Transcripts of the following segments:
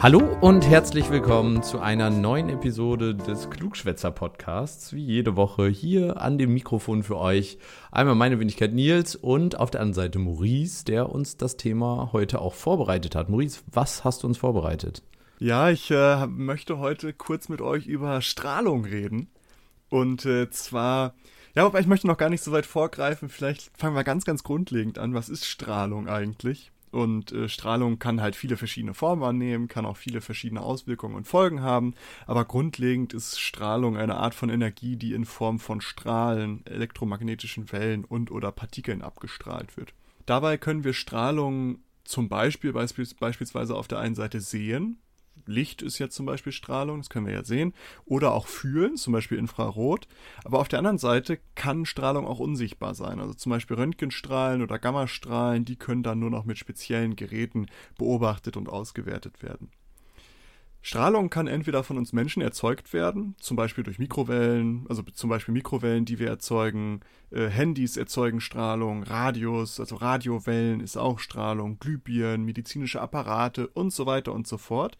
Hallo und herzlich willkommen zu einer neuen Episode des Klugschwätzer Podcasts. Wie jede Woche hier an dem Mikrofon für euch. Einmal meine Wenigkeit Nils und auf der anderen Seite Maurice, der uns das Thema heute auch vorbereitet hat. Maurice, was hast du uns vorbereitet? Ja, ich äh, möchte heute kurz mit euch über Strahlung reden. Und äh, zwar, ja, aber ich möchte noch gar nicht so weit vorgreifen. Vielleicht fangen wir ganz, ganz grundlegend an. Was ist Strahlung eigentlich? Und äh, Strahlung kann halt viele verschiedene Formen annehmen, kann auch viele verschiedene Auswirkungen und Folgen haben. Aber grundlegend ist Strahlung eine Art von Energie, die in Form von Strahlen, elektromagnetischen Wellen und oder Partikeln abgestrahlt wird. Dabei können wir Strahlung zum Beispiel beispielsweise auf der einen Seite sehen, Licht ist jetzt zum Beispiel Strahlung, das können wir ja sehen, oder auch fühlen, zum Beispiel Infrarot. Aber auf der anderen Seite kann Strahlung auch unsichtbar sein. Also zum Beispiel Röntgenstrahlen oder Gammastrahlen, die können dann nur noch mit speziellen Geräten beobachtet und ausgewertet werden. Strahlung kann entweder von uns Menschen erzeugt werden, zum Beispiel durch Mikrowellen, also zum Beispiel Mikrowellen, die wir erzeugen, äh, Handys erzeugen Strahlung, Radios, also Radiowellen ist auch Strahlung, Glühbirnen, medizinische Apparate und so weiter und so fort.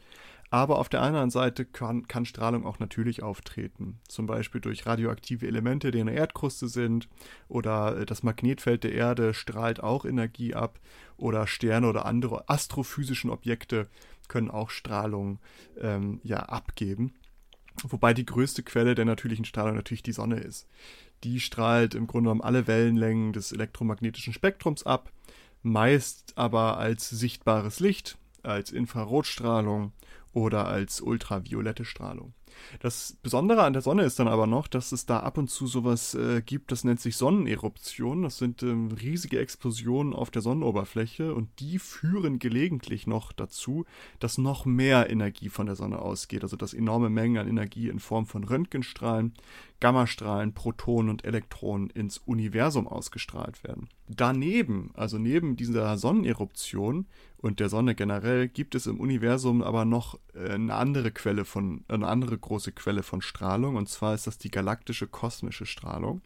Aber auf der anderen Seite kann, kann Strahlung auch natürlich auftreten. Zum Beispiel durch radioaktive Elemente, die in der Erdkruste sind. Oder äh, das Magnetfeld der Erde strahlt auch Energie ab. Oder Sterne oder andere astrophysischen Objekte können auch Strahlung ähm, ja, abgeben. Wobei die größte Quelle der natürlichen Strahlung natürlich die Sonne ist. Die strahlt im Grunde genommen alle Wellenlängen des elektromagnetischen Spektrums ab, meist aber als sichtbares Licht, als Infrarotstrahlung oder als ultraviolette Strahlung. Das Besondere an der Sonne ist dann aber noch, dass es da ab und zu sowas äh, gibt, das nennt sich Sonneneruption. Das sind ähm, riesige Explosionen auf der Sonnenoberfläche und die führen gelegentlich noch dazu, dass noch mehr Energie von der Sonne ausgeht. Also dass enorme Mengen an Energie in Form von Röntgenstrahlen, Gammastrahlen, Protonen und Elektronen ins Universum ausgestrahlt werden. Daneben, also neben dieser Sonneneruption und der Sonne generell, gibt es im Universum aber noch äh, eine andere Quelle von, eine andere große Quelle von Strahlung, und zwar ist das die galaktische kosmische Strahlung.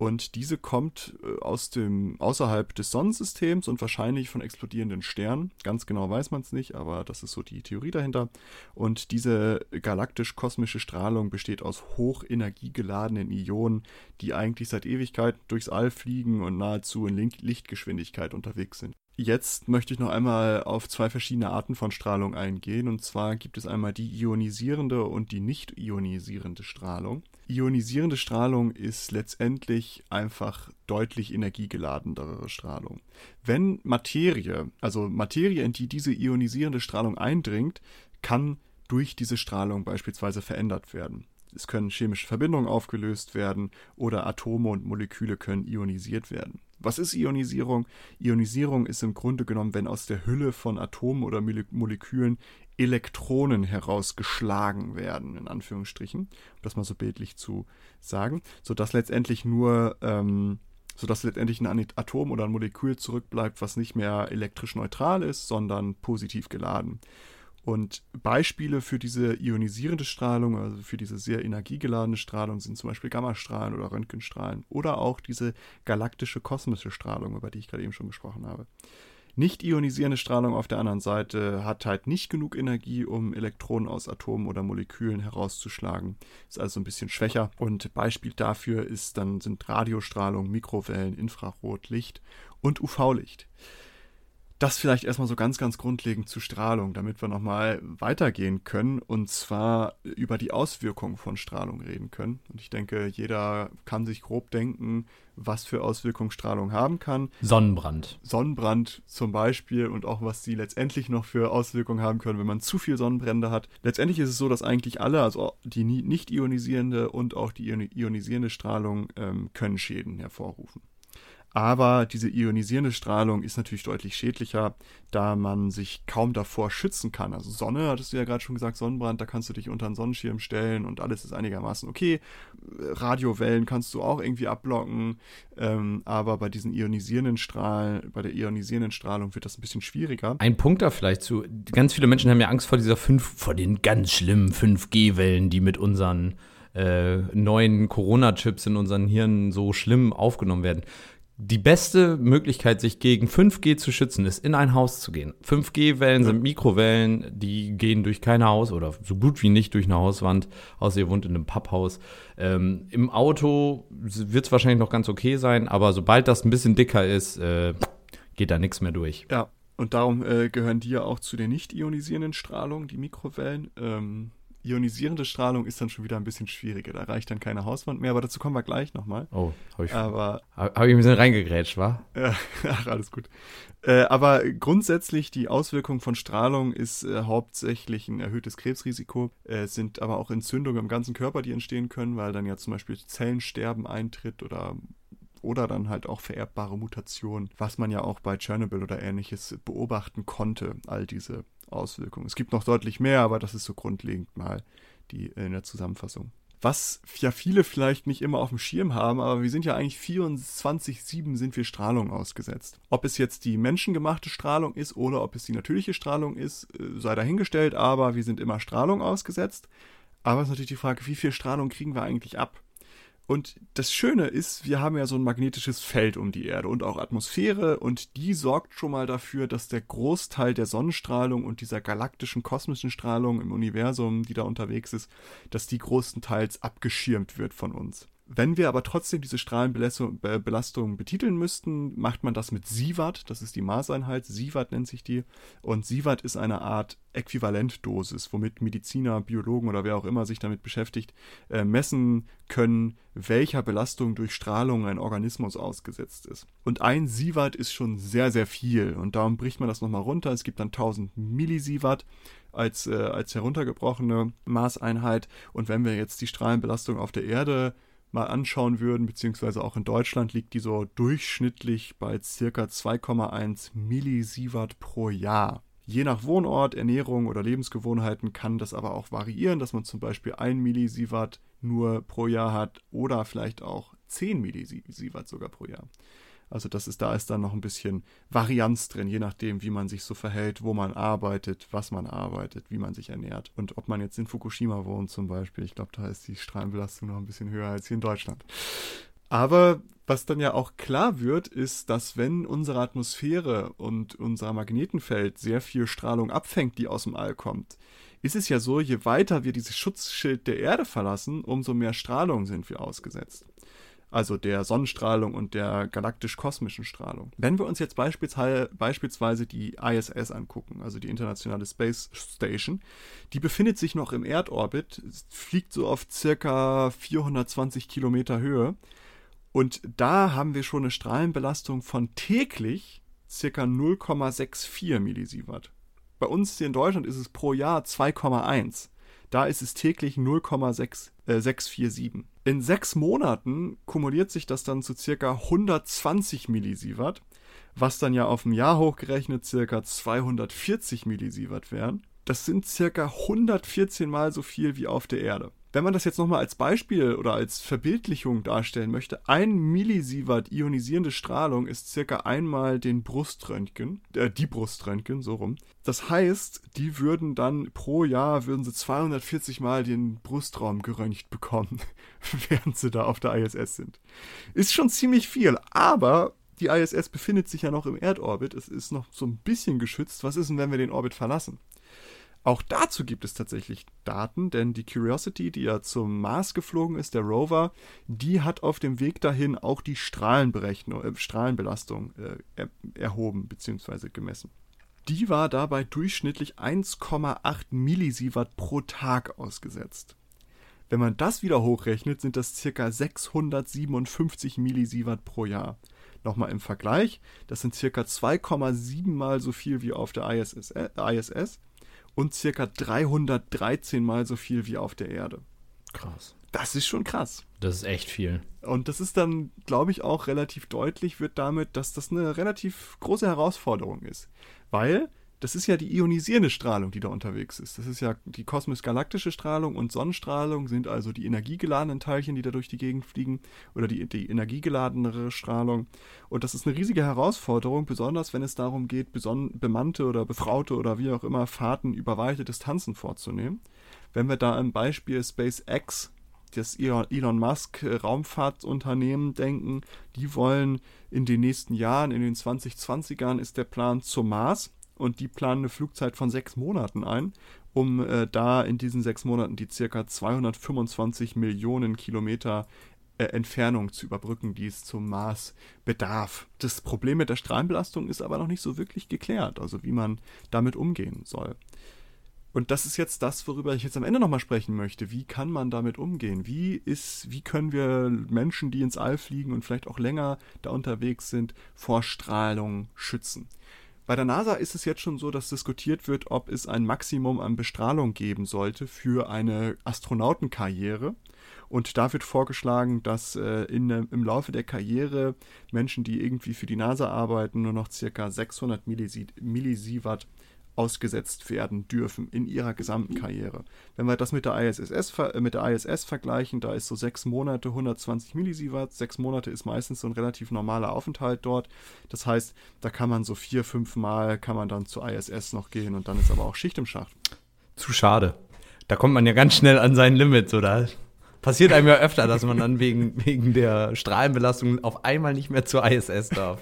Und diese kommt äh, aus dem außerhalb des Sonnensystems und wahrscheinlich von explodierenden Sternen. Ganz genau weiß man es nicht, aber das ist so die Theorie dahinter. Und diese galaktisch-kosmische Strahlung besteht aus hochenergiegeladenen Ionen, die eigentlich seit Ewigkeit durchs All fliegen und nahezu in Lichtgeschwindigkeit unterwegs sind. Jetzt möchte ich noch einmal auf zwei verschiedene Arten von Strahlung eingehen. Und zwar gibt es einmal die ionisierende und die nicht ionisierende Strahlung. Ionisierende Strahlung ist letztendlich einfach deutlich energiegeladenere Strahlung. Wenn Materie, also Materie, in die diese ionisierende Strahlung eindringt, kann durch diese Strahlung beispielsweise verändert werden. Es können chemische Verbindungen aufgelöst werden oder Atome und Moleküle können ionisiert werden. Was ist Ionisierung? Ionisierung ist im Grunde genommen, wenn aus der Hülle von Atomen oder Molekülen Elektronen herausgeschlagen werden, in Anführungsstrichen, um das mal so bildlich zu sagen, sodass letztendlich nur, ähm, sodass letztendlich ein Atom oder ein Molekül zurückbleibt, was nicht mehr elektrisch neutral ist, sondern positiv geladen. Und Beispiele für diese ionisierende Strahlung, also für diese sehr energiegeladene Strahlung, sind zum Beispiel Gammastrahlen oder Röntgenstrahlen oder auch diese galaktische kosmische Strahlung, über die ich gerade eben schon gesprochen habe. Nicht ionisierende Strahlung auf der anderen Seite hat halt nicht genug Energie, um Elektronen aus Atomen oder Molekülen herauszuschlagen. Ist also ein bisschen schwächer. Und Beispiel dafür ist dann sind Radiostrahlung, Mikrowellen, Infrarot, Licht und UV-Licht. Das vielleicht erstmal so ganz, ganz grundlegend zu Strahlung, damit wir nochmal weitergehen können und zwar über die Auswirkungen von Strahlung reden können. Und ich denke, jeder kann sich grob denken, was für Auswirkungen Strahlung haben kann. Sonnenbrand. Sonnenbrand zum Beispiel und auch was sie letztendlich noch für Auswirkungen haben können, wenn man zu viel Sonnenbrände hat. Letztendlich ist es so, dass eigentlich alle, also die nicht ionisierende und auch die ionisierende Strahlung, ähm, können Schäden hervorrufen. Aber diese ionisierende Strahlung ist natürlich deutlich schädlicher, da man sich kaum davor schützen kann. Also Sonne, hattest du ja gerade schon gesagt, Sonnenbrand, da kannst du dich unter einen Sonnenschirm stellen und alles ist einigermaßen okay. Radiowellen kannst du auch irgendwie abblocken, ähm, aber bei diesen ionisierenden Strahlen, bei der ionisierenden Strahlung wird das ein bisschen schwieriger. Ein Punkt da vielleicht zu, ganz viele Menschen haben ja Angst vor dieser 5, vor den ganz schlimmen 5G-Wellen, die mit unseren äh, neuen Corona-Chips in unseren Hirnen so schlimm aufgenommen werden die beste Möglichkeit, sich gegen 5G zu schützen, ist in ein Haus zu gehen. 5G-Wellen sind Mikrowellen, die gehen durch kein Haus oder so gut wie nicht durch eine Hauswand, außer ihr wohnt in einem Papphaus. Ähm, Im Auto wird es wahrscheinlich noch ganz okay sein, aber sobald das ein bisschen dicker ist, äh, geht da nichts mehr durch. Ja, und darum äh, gehören die ja auch zu den nicht ionisierenden Strahlungen, die Mikrowellen. Ähm, ionisierende Strahlung ist dann schon wieder ein bisschen schwieriger. Da reicht dann keine Hauswand mehr, aber dazu kommen wir gleich nochmal. Oh, habe ich, Aber hab, ich ein bisschen reingegrätscht, wa? Ja, ach, alles gut. Äh, aber grundsätzlich die Auswirkung von Strahlung ist äh, hauptsächlich ein erhöhtes Krebsrisiko. Äh, es sind aber auch Entzündungen im ganzen Körper, die entstehen können, weil dann ja zum Beispiel Zellensterben eintritt oder oder dann halt auch vererbbare Mutationen, was man ja auch bei Tschernobyl oder ähnliches beobachten konnte, all diese Auswirkungen. Es gibt noch deutlich mehr, aber das ist so grundlegend mal die in der Zusammenfassung. Was ja viele vielleicht nicht immer auf dem Schirm haben, aber wir sind ja eigentlich 24-7 sind wir Strahlung ausgesetzt. Ob es jetzt die menschengemachte Strahlung ist oder ob es die natürliche Strahlung ist, äh, sei dahingestellt, aber wir sind immer Strahlung ausgesetzt. Aber es ist natürlich die Frage, wie viel Strahlung kriegen wir eigentlich ab? Und das Schöne ist, wir haben ja so ein magnetisches Feld um die Erde und auch Atmosphäre und die sorgt schon mal dafür, dass der Großteil der Sonnenstrahlung und dieser galaktischen kosmischen Strahlung im Universum, die da unterwegs ist, dass die größtenteils abgeschirmt wird von uns. Wenn wir aber trotzdem diese Strahlenbelastung betiteln müssten, macht man das mit Sievert, das ist die Maßeinheit, Sievert nennt sich die. Und Sievert ist eine Art Äquivalentdosis, womit Mediziner, Biologen oder wer auch immer sich damit beschäftigt, äh, messen können, welcher Belastung durch Strahlung ein Organismus ausgesetzt ist. Und ein Sievert ist schon sehr, sehr viel und darum bricht man das nochmal runter. Es gibt dann 1000 Millisievert als, äh, als heruntergebrochene Maßeinheit. Und wenn wir jetzt die Strahlenbelastung auf der Erde mal anschauen würden, beziehungsweise auch in Deutschland liegt die so durchschnittlich bei circa 2,1 Millisievert pro Jahr. Je nach Wohnort, Ernährung oder Lebensgewohnheiten kann das aber auch variieren, dass man zum Beispiel 1 Millisievert nur pro Jahr hat oder vielleicht auch 10 Millisievert sogar pro Jahr. Also das ist, da ist dann noch ein bisschen Varianz drin, je nachdem, wie man sich so verhält, wo man arbeitet, was man arbeitet, wie man sich ernährt. Und ob man jetzt in Fukushima wohnt zum Beispiel, ich glaube, da ist die Strahlenbelastung noch ein bisschen höher als hier in Deutschland. Aber was dann ja auch klar wird, ist, dass wenn unsere Atmosphäre und unser Magnetenfeld sehr viel Strahlung abfängt, die aus dem All kommt, ist es ja so, je weiter wir dieses Schutzschild der Erde verlassen, umso mehr Strahlung sind wir ausgesetzt also der Sonnenstrahlung und der galaktisch-kosmischen Strahlung. Wenn wir uns jetzt beispielsweise die ISS angucken, also die Internationale Space Station, die befindet sich noch im Erdorbit, fliegt so auf circa 420 Kilometer Höhe und da haben wir schon eine Strahlenbelastung von täglich circa 0,64 Millisievert. Bei uns hier in Deutschland ist es pro Jahr 2,1. Da ist es täglich 0,647. In sechs Monaten kumuliert sich das dann zu circa 120 Millisievert, was dann ja auf dem Jahr hochgerechnet circa 240 Millisievert wären. Das sind circa 114 mal so viel wie auf der Erde. Wenn man das jetzt nochmal als Beispiel oder als Verbildlichung darstellen möchte, ein Millisievert ionisierende Strahlung ist circa einmal den Bruströntgen, äh, die Bruströntgen, so rum. Das heißt, die würden dann pro Jahr, würden sie 240 Mal den Brustraum geröntgt bekommen, während sie da auf der ISS sind. Ist schon ziemlich viel, aber die ISS befindet sich ja noch im Erdorbit, es ist noch so ein bisschen geschützt. Was ist denn, wenn wir den Orbit verlassen? Auch dazu gibt es tatsächlich Daten, denn die Curiosity, die ja zum Mars geflogen ist, der Rover, die hat auf dem Weg dahin auch die äh, Strahlenbelastung äh, er, erhoben bzw. gemessen. Die war dabei durchschnittlich 1,8 Millisievert pro Tag ausgesetzt. Wenn man das wieder hochrechnet, sind das ca. 657 Millisievert pro Jahr. Nochmal im Vergleich, das sind ca. 2,7 mal so viel wie auf der ISS und circa 313 mal so viel wie auf der Erde. Krass. Das ist schon krass. Das ist echt viel. Und das ist dann, glaube ich, auch relativ deutlich, wird damit, dass das eine relativ große Herausforderung ist. Weil das ist ja die ionisierende Strahlung, die da unterwegs ist. Das ist ja die kosmisch-galaktische Strahlung und Sonnenstrahlung sind also die energiegeladenen Teilchen, die da durch die Gegend fliegen oder die, die energiegeladenere Strahlung. Und das ist eine riesige Herausforderung, besonders wenn es darum geht, bemannte oder befraute oder wie auch immer Fahrten über weite Distanzen vorzunehmen. Wenn wir da im Beispiel SpaceX das Elon Musk Raumfahrtunternehmen denken, die wollen in den nächsten Jahren, in den 2020ern ist der Plan zum Mars und die planen eine Flugzeit von sechs Monaten ein, um äh, da in diesen sechs Monaten die circa 225 Millionen Kilometer äh, Entfernung zu überbrücken, die es zum Mars bedarf. Das Problem mit der Strahlenbelastung ist aber noch nicht so wirklich geklärt, also wie man damit umgehen soll. Und das ist jetzt das, worüber ich jetzt am Ende nochmal sprechen möchte. Wie kann man damit umgehen? Wie ist, wie können wir Menschen, die ins All fliegen und vielleicht auch länger da unterwegs sind, vor Strahlung schützen? Bei der NASA ist es jetzt schon so, dass diskutiert wird, ob es ein Maximum an Bestrahlung geben sollte für eine Astronautenkarriere. Und da wird vorgeschlagen, dass äh, in, im Laufe der Karriere Menschen, die irgendwie für die NASA arbeiten, nur noch circa 600 Millisievert ausgesetzt werden dürfen in ihrer gesamten Karriere. Wenn wir das mit der ISS, äh, mit der ISS vergleichen, da ist so sechs Monate 120 Millisievert. Sechs Monate ist meistens so ein relativ normaler Aufenthalt dort. Das heißt, da kann man so vier, fünf Mal kann man dann zur ISS noch gehen und dann ist aber auch Schicht im Schacht. Zu schade. Da kommt man ja ganz schnell an sein Limit, oder? Passiert einem ja öfter, dass man dann wegen, wegen der Strahlenbelastung auf einmal nicht mehr zur ISS darf.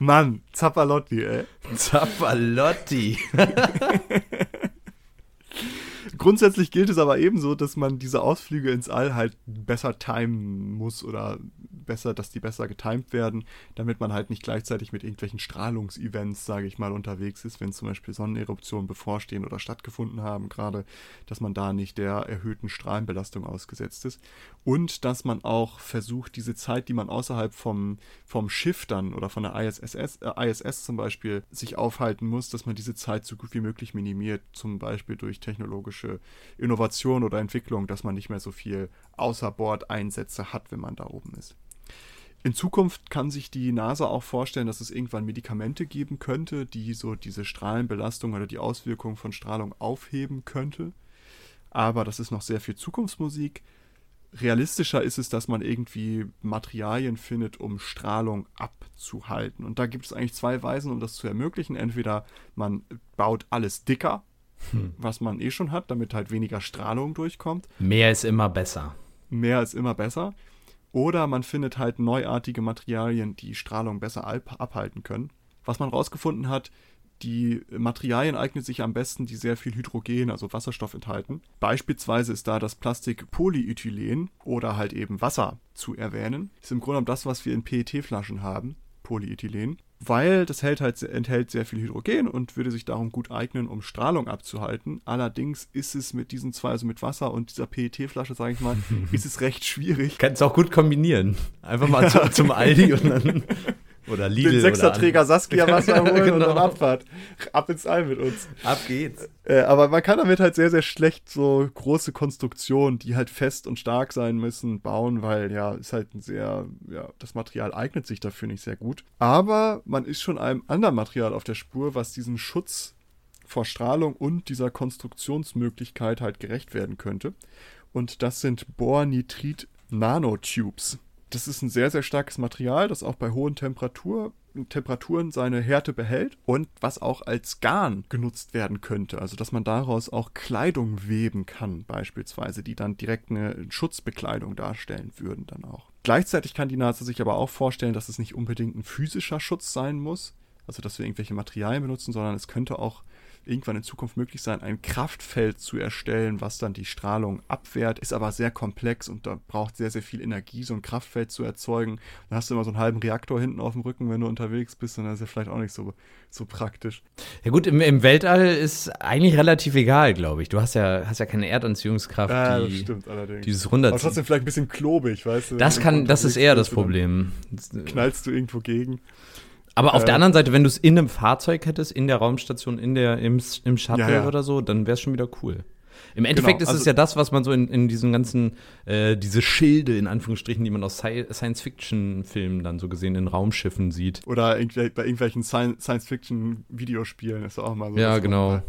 Mann, Zappalotti, ey. Zappalotti. Grundsätzlich gilt es aber ebenso, dass man diese Ausflüge ins All halt besser timen muss oder besser, dass die besser getimt werden, damit man halt nicht gleichzeitig mit irgendwelchen Strahlungsevents, sage ich mal, unterwegs ist, wenn zum Beispiel Sonneneruptionen bevorstehen oder stattgefunden haben, gerade, dass man da nicht der erhöhten Strahlenbelastung ausgesetzt ist. Und dass man auch versucht, diese Zeit, die man außerhalb vom, vom Schiff dann oder von der ISS, äh, ISS zum Beispiel sich aufhalten muss, dass man diese Zeit so gut wie möglich minimiert, zum Beispiel durch technologische Innovation oder Entwicklung, dass man nicht mehr so viel Außerbordeinsätze hat, wenn man da oben ist. In Zukunft kann sich die NASA auch vorstellen, dass es irgendwann Medikamente geben könnte, die so diese Strahlenbelastung oder die Auswirkungen von Strahlung aufheben könnte. Aber das ist noch sehr viel Zukunftsmusik. Realistischer ist es, dass man irgendwie Materialien findet, um Strahlung abzuhalten. Und da gibt es eigentlich zwei Weisen, um das zu ermöglichen. Entweder man baut alles dicker, hm. was man eh schon hat, damit halt weniger Strahlung durchkommt. Mehr ist immer besser. Mehr ist immer besser. Oder man findet halt neuartige Materialien, die Strahlung besser abhalten können. Was man rausgefunden hat, die Materialien eignen sich am besten, die sehr viel Hydrogen, also Wasserstoff enthalten. Beispielsweise ist da das Plastik Polyethylen oder halt eben Wasser zu erwähnen. Ist im Grunde genommen das, was wir in PET-Flaschen haben, Polyethylen weil das hält halt, enthält sehr viel Hydrogen und würde sich darum gut eignen, um Strahlung abzuhalten. Allerdings ist es mit diesen zwei, also mit Wasser und dieser PET-Flasche, sage ich mal, ist es recht schwierig. Kannst du auch gut kombinieren. Einfach mal ja. zum, zum Aldi und dann oder Lidl. Den Sechserträger Saskia Wasser holen genau. und dann Abfahrt. Ab ins All mit uns. Ab geht's. Äh, aber man kann damit halt sehr, sehr schlecht so große Konstruktionen, die halt fest und stark sein müssen, bauen, weil ja, ist halt ein sehr, ja, das Material eignet sich dafür nicht sehr gut. Aber man ist schon einem anderen Material auf der Spur, was diesen Schutz vor Strahlung und dieser Konstruktionsmöglichkeit halt gerecht werden könnte. Und das sind Bornitrit Nanotubes. Das ist ein sehr, sehr starkes Material, das auch bei hohen Temperatur, Temperaturen seine Härte behält und was auch als Garn genutzt werden könnte. Also, dass man daraus auch Kleidung weben kann, beispielsweise, die dann direkt eine Schutzbekleidung darstellen würden, dann auch. Gleichzeitig kann die NASA sich aber auch vorstellen, dass es nicht unbedingt ein physischer Schutz sein muss, also dass wir irgendwelche Materialien benutzen, sondern es könnte auch irgendwann in Zukunft möglich sein, ein Kraftfeld zu erstellen, was dann die Strahlung abwehrt, ist aber sehr komplex und da braucht sehr, sehr viel Energie, so ein Kraftfeld zu erzeugen. Dann hast du immer so einen halben Reaktor hinten auf dem Rücken, wenn du unterwegs bist und das ist ja vielleicht auch nicht so, so praktisch. Ja gut, im, im Weltall ist eigentlich relativ egal, glaube ich. Du hast ja, hast ja keine Erdanziehungskraft, ja, die, das stimmt allerdings. dieses runterzieht. Aber trotzdem vielleicht ein bisschen klobig, weißt du? Das kann, das ist eher das Problem. Knallst du irgendwo gegen. Aber auf äh, der anderen Seite, wenn du es in einem Fahrzeug hättest, in der Raumstation, in der, im, im Shuttle ja, ja. oder so, dann wäre es schon wieder cool. Im Endeffekt genau, ist also, es ja das, was man so in, in diesen ganzen, äh, diese Schilde in Anführungsstrichen, die man aus Science-Fiction-Filmen dann so gesehen in Raumschiffen sieht. Oder bei irgendwelchen Science-Fiction-Videospielen ist auch mal so. Ja, genau.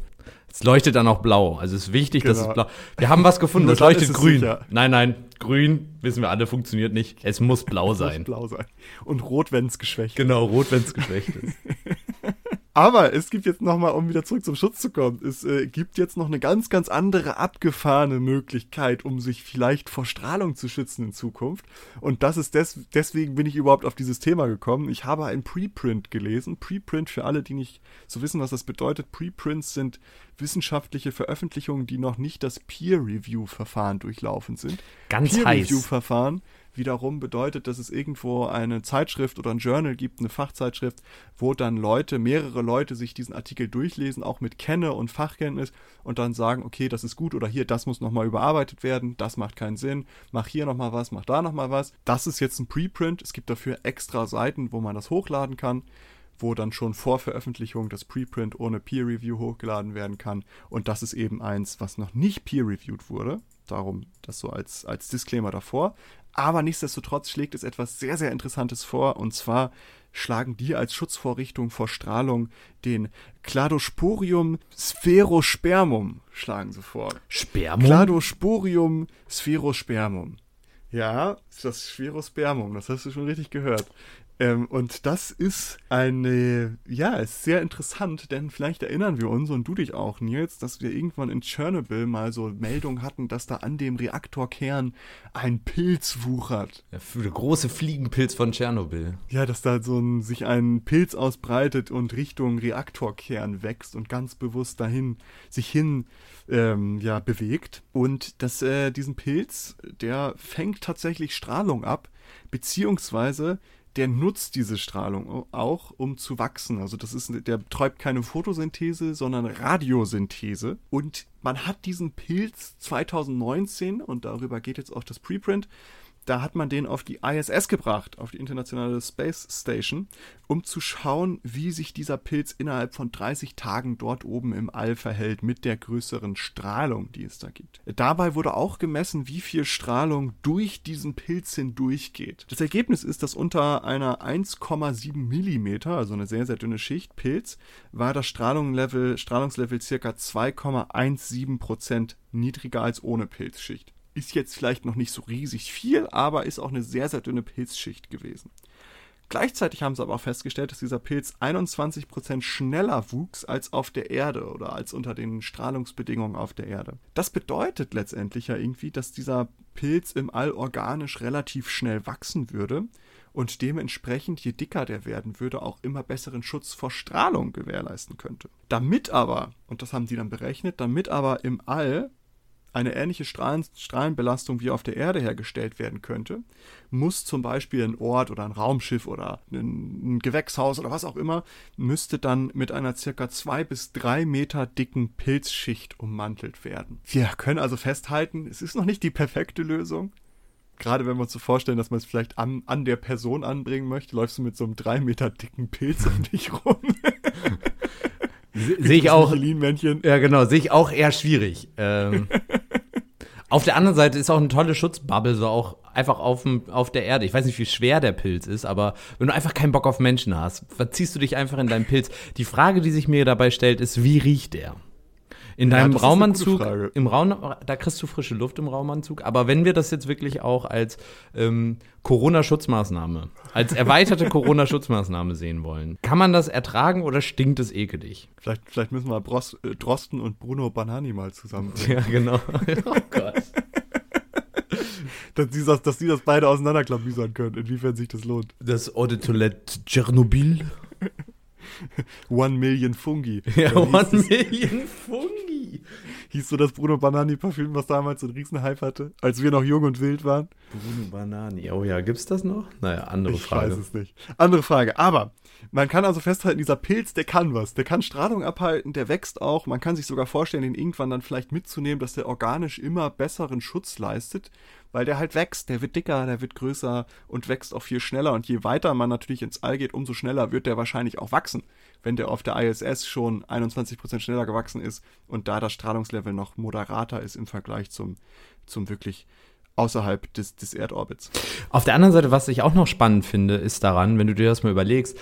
Es leuchtet dann auch blau. Also es ist wichtig, genau. dass es genau. blau. Wir haben was gefunden, das leuchtet grün. Sicher. Nein, nein, grün, wissen wir alle, funktioniert nicht. Es muss blau sein. es muss blau sein. Und rot, wenn es geschwächt ist. Genau, rot, wenn es geschwächt ist. Aber es gibt jetzt nochmal, um wieder zurück zum Schutz zu kommen, es äh, gibt jetzt noch eine ganz, ganz andere abgefahrene Möglichkeit, um sich vielleicht vor Strahlung zu schützen in Zukunft. Und das ist des, deswegen bin ich überhaupt auf dieses Thema gekommen. Ich habe ein Preprint gelesen. Preprint für alle, die nicht so wissen, was das bedeutet. Preprints sind wissenschaftliche Veröffentlichungen, die noch nicht das Peer-Review-Verfahren durchlaufen sind. Ganz heiß. Peer-Review-Verfahren wiederum bedeutet, dass es irgendwo eine Zeitschrift oder ein Journal gibt, eine Fachzeitschrift, wo dann Leute, mehrere Leute sich diesen Artikel durchlesen, auch mit Kenne und Fachkenntnis und dann sagen, okay, das ist gut oder hier, das muss nochmal überarbeitet werden, das macht keinen Sinn, mach hier nochmal was, mach da nochmal was. Das ist jetzt ein Preprint, es gibt dafür extra Seiten, wo man das hochladen kann wo dann schon vor Veröffentlichung das Preprint ohne Peer Review hochgeladen werden kann. Und das ist eben eins, was noch nicht peer reviewed wurde. Darum das so als, als Disclaimer davor. Aber nichtsdestotrotz schlägt es etwas sehr, sehr Interessantes vor. Und zwar schlagen die als Schutzvorrichtung vor Strahlung den Cladosporium spherospermum schlagen sie vor. Spermum? Cladosporium spherospermum. Ja, das Spherospermum, das hast du schon richtig gehört. Ähm, und das ist eine, ja, ist sehr interessant, denn vielleicht erinnern wir uns und du dich auch, Nils, dass wir irgendwann in Tschernobyl mal so Meldungen hatten, dass da an dem Reaktorkern ein Pilz wuchert. Ja, für der große Fliegenpilz von Tschernobyl. Ja, dass da so ein, sich ein Pilz ausbreitet und Richtung Reaktorkern wächst und ganz bewusst dahin, sich hin, ähm, ja, bewegt. Und dass äh, diesen Pilz, der fängt tatsächlich Strahlung ab, beziehungsweise der nutzt diese Strahlung auch, um zu wachsen. Also das ist, der betreibt keine Photosynthese, sondern Radiosynthese. Und man hat diesen Pilz 2019, und darüber geht jetzt auch das Preprint, da hat man den auf die ISS gebracht, auf die Internationale Space Station, um zu schauen, wie sich dieser Pilz innerhalb von 30 Tagen dort oben im All verhält mit der größeren Strahlung, die es da gibt. Dabei wurde auch gemessen, wie viel Strahlung durch diesen Pilz hindurchgeht. Das Ergebnis ist, dass unter einer 1,7 Millimeter, also eine sehr, sehr dünne Schicht Pilz, war das Strahlungslevel, Strahlungslevel circa 2,17 Prozent niedriger als ohne Pilzschicht. Ist jetzt vielleicht noch nicht so riesig viel, aber ist auch eine sehr, sehr dünne Pilzschicht gewesen. Gleichzeitig haben sie aber auch festgestellt, dass dieser Pilz 21% schneller wuchs als auf der Erde oder als unter den Strahlungsbedingungen auf der Erde. Das bedeutet letztendlich ja irgendwie, dass dieser Pilz im All organisch relativ schnell wachsen würde und dementsprechend, je dicker der werden würde, auch immer besseren Schutz vor Strahlung gewährleisten könnte. Damit aber, und das haben die dann berechnet, damit aber im All eine ähnliche Strahlen, Strahlenbelastung wie auf der Erde hergestellt werden könnte, muss zum Beispiel ein Ort oder ein Raumschiff oder ein, ein Gewächshaus oder was auch immer, müsste dann mit einer circa zwei bis drei Meter dicken Pilzschicht ummantelt werden. Wir können also festhalten, es ist noch nicht die perfekte Lösung. Gerade wenn wir uns so vorstellen, dass man es vielleicht an, an der Person anbringen möchte, läufst du mit so einem drei Meter dicken Pilz um dich rum. Sehe ich auch. Ja, genau, sehe ich auch eher schwierig. Ähm, auf der anderen Seite ist auch eine tolle Schutzbubble, so auch einfach auf, dem, auf der Erde. Ich weiß nicht, wie schwer der Pilz ist, aber wenn du einfach keinen Bock auf Menschen hast, verziehst du dich einfach in deinen Pilz. Die Frage, die sich mir dabei stellt, ist, wie riecht der? In deinem ja, Raumanzug, im Raum, da kriegst du frische Luft im Raumanzug. Aber wenn wir das jetzt wirklich auch als ähm, Corona-Schutzmaßnahme, als erweiterte Corona-Schutzmaßnahme sehen wollen, kann man das ertragen oder stinkt es ekelig? Vielleicht, vielleicht müssen wir Bros, äh, Drosten und Bruno Banani mal zusammen. Ja, genau. oh Gott. dass, die das, dass die das beide auseinanderklamüsern können, inwiefern sich das lohnt. Das Eau de Toilette Tschernobyl. One Million Fungi. Ja, One Million Fungi. Hieß so das Bruno Banani Parfüm, was damals so einen Riesenhype hatte, als wir noch jung und wild waren? Bruno Banani. Oh ja, gibt's das noch? Naja, andere ich Frage. Ich weiß es nicht. Andere Frage. Aber man kann also festhalten, dieser Pilz, der kann was. Der kann Strahlung abhalten, der wächst auch. Man kann sich sogar vorstellen, den irgendwann dann vielleicht mitzunehmen, dass der organisch immer besseren Schutz leistet weil der halt wächst, der wird dicker, der wird größer und wächst auch viel schneller. Und je weiter man natürlich ins All geht, umso schneller wird der wahrscheinlich auch wachsen. Wenn der auf der ISS schon 21% schneller gewachsen ist und da das Strahlungslevel noch moderater ist im Vergleich zum, zum wirklich außerhalb des, des Erdorbits. Auf der anderen Seite, was ich auch noch spannend finde, ist daran, wenn du dir das mal überlegst,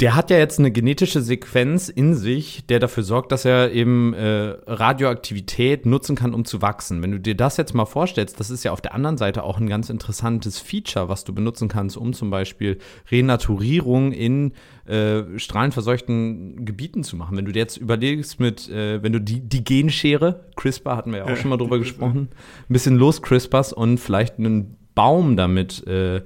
Der hat ja jetzt eine genetische Sequenz in sich, der dafür sorgt, dass er eben äh, Radioaktivität nutzen kann, um zu wachsen. Wenn du dir das jetzt mal vorstellst, das ist ja auf der anderen Seite auch ein ganz interessantes Feature, was du benutzen kannst, um zum Beispiel Renaturierung in äh, strahlenverseuchten Gebieten zu machen. Wenn du dir jetzt überlegst mit, äh, wenn du die, die Genschere, CRISPR hatten wir ja auch schon mal drüber gesprochen, ein bisschen los CRISPRs und vielleicht einen Baum damit äh,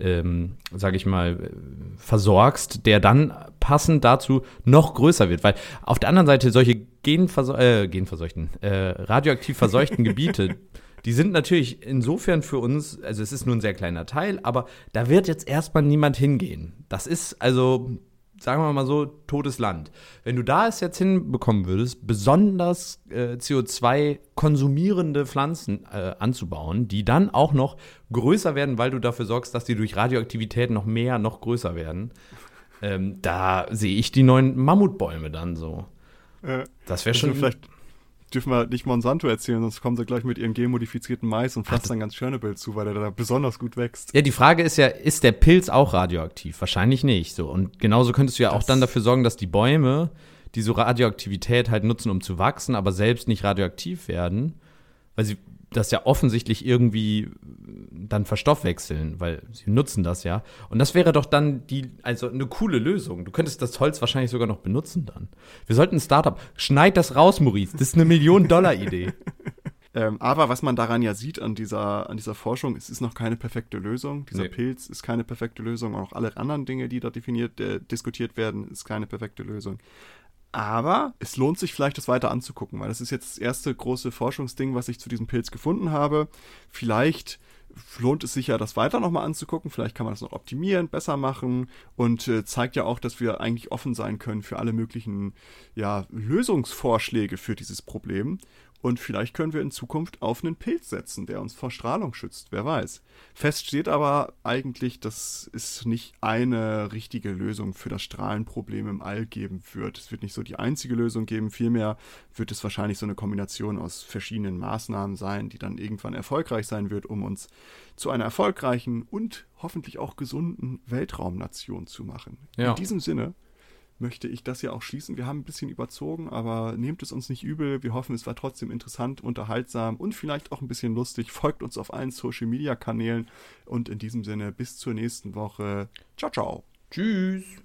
ähm, sage ich mal, versorgst, der dann passend dazu noch größer wird. Weil auf der anderen Seite solche genverso äh, genverseuchten, äh, radioaktiv verseuchten Gebiete, die sind natürlich insofern für uns, also es ist nur ein sehr kleiner Teil, aber da wird jetzt erstmal niemand hingehen. Das ist also sagen wir mal so, totes Land. Wenn du da es jetzt hinbekommen würdest, besonders äh, CO2 konsumierende Pflanzen äh, anzubauen, die dann auch noch größer werden, weil du dafür sorgst, dass die durch Radioaktivität noch mehr, noch größer werden, ähm, da sehe ich die neuen Mammutbäume dann so. Äh, das wäre schon. Vielleicht dürfen wir nicht Monsanto erzählen, sonst kommen sie gleich mit ihren genmodifizierten Mais und pflastern ganz Chernobyl zu, weil der da besonders gut wächst. Ja, die Frage ist ja, ist der Pilz auch radioaktiv? Wahrscheinlich nicht. So. Und genauso könntest du ja das auch dann dafür sorgen, dass die Bäume die so Radioaktivität halt nutzen, um zu wachsen, aber selbst nicht radioaktiv werden, weil sie das ja offensichtlich irgendwie dann verstoffwechseln, weil sie nutzen das ja. Und das wäre doch dann die, also eine coole Lösung. Du könntest das Holz wahrscheinlich sogar noch benutzen dann. Wir sollten ein Startup. Schneid das raus, Maurice. Das ist eine Million-Dollar-Idee. ähm, aber was man daran ja sieht an dieser, an dieser Forschung, es ist noch keine perfekte Lösung. Dieser nee. Pilz ist keine perfekte Lösung. Auch alle anderen Dinge, die da definiert, äh, diskutiert werden, ist keine perfekte Lösung. Aber es lohnt sich vielleicht, das weiter anzugucken, weil das ist jetzt das erste große Forschungsding, was ich zu diesem Pilz gefunden habe. Vielleicht lohnt es sich ja, das weiter nochmal anzugucken. Vielleicht kann man das noch optimieren, besser machen und äh, zeigt ja auch, dass wir eigentlich offen sein können für alle möglichen ja, Lösungsvorschläge für dieses Problem. Und vielleicht können wir in Zukunft auf einen Pilz setzen, der uns vor Strahlung schützt. Wer weiß. Fest steht aber eigentlich, dass es nicht eine richtige Lösung für das Strahlenproblem im All geben wird. Es wird nicht so die einzige Lösung geben. Vielmehr wird es wahrscheinlich so eine Kombination aus verschiedenen Maßnahmen sein, die dann irgendwann erfolgreich sein wird, um uns zu einer erfolgreichen und hoffentlich auch gesunden Weltraumnation zu machen. Ja. In diesem Sinne möchte ich das ja auch schließen. Wir haben ein bisschen überzogen, aber nehmt es uns nicht übel. Wir hoffen, es war trotzdem interessant, unterhaltsam und vielleicht auch ein bisschen lustig. Folgt uns auf allen Social Media Kanälen und in diesem Sinne bis zur nächsten Woche. Ciao, ciao. Tschüss.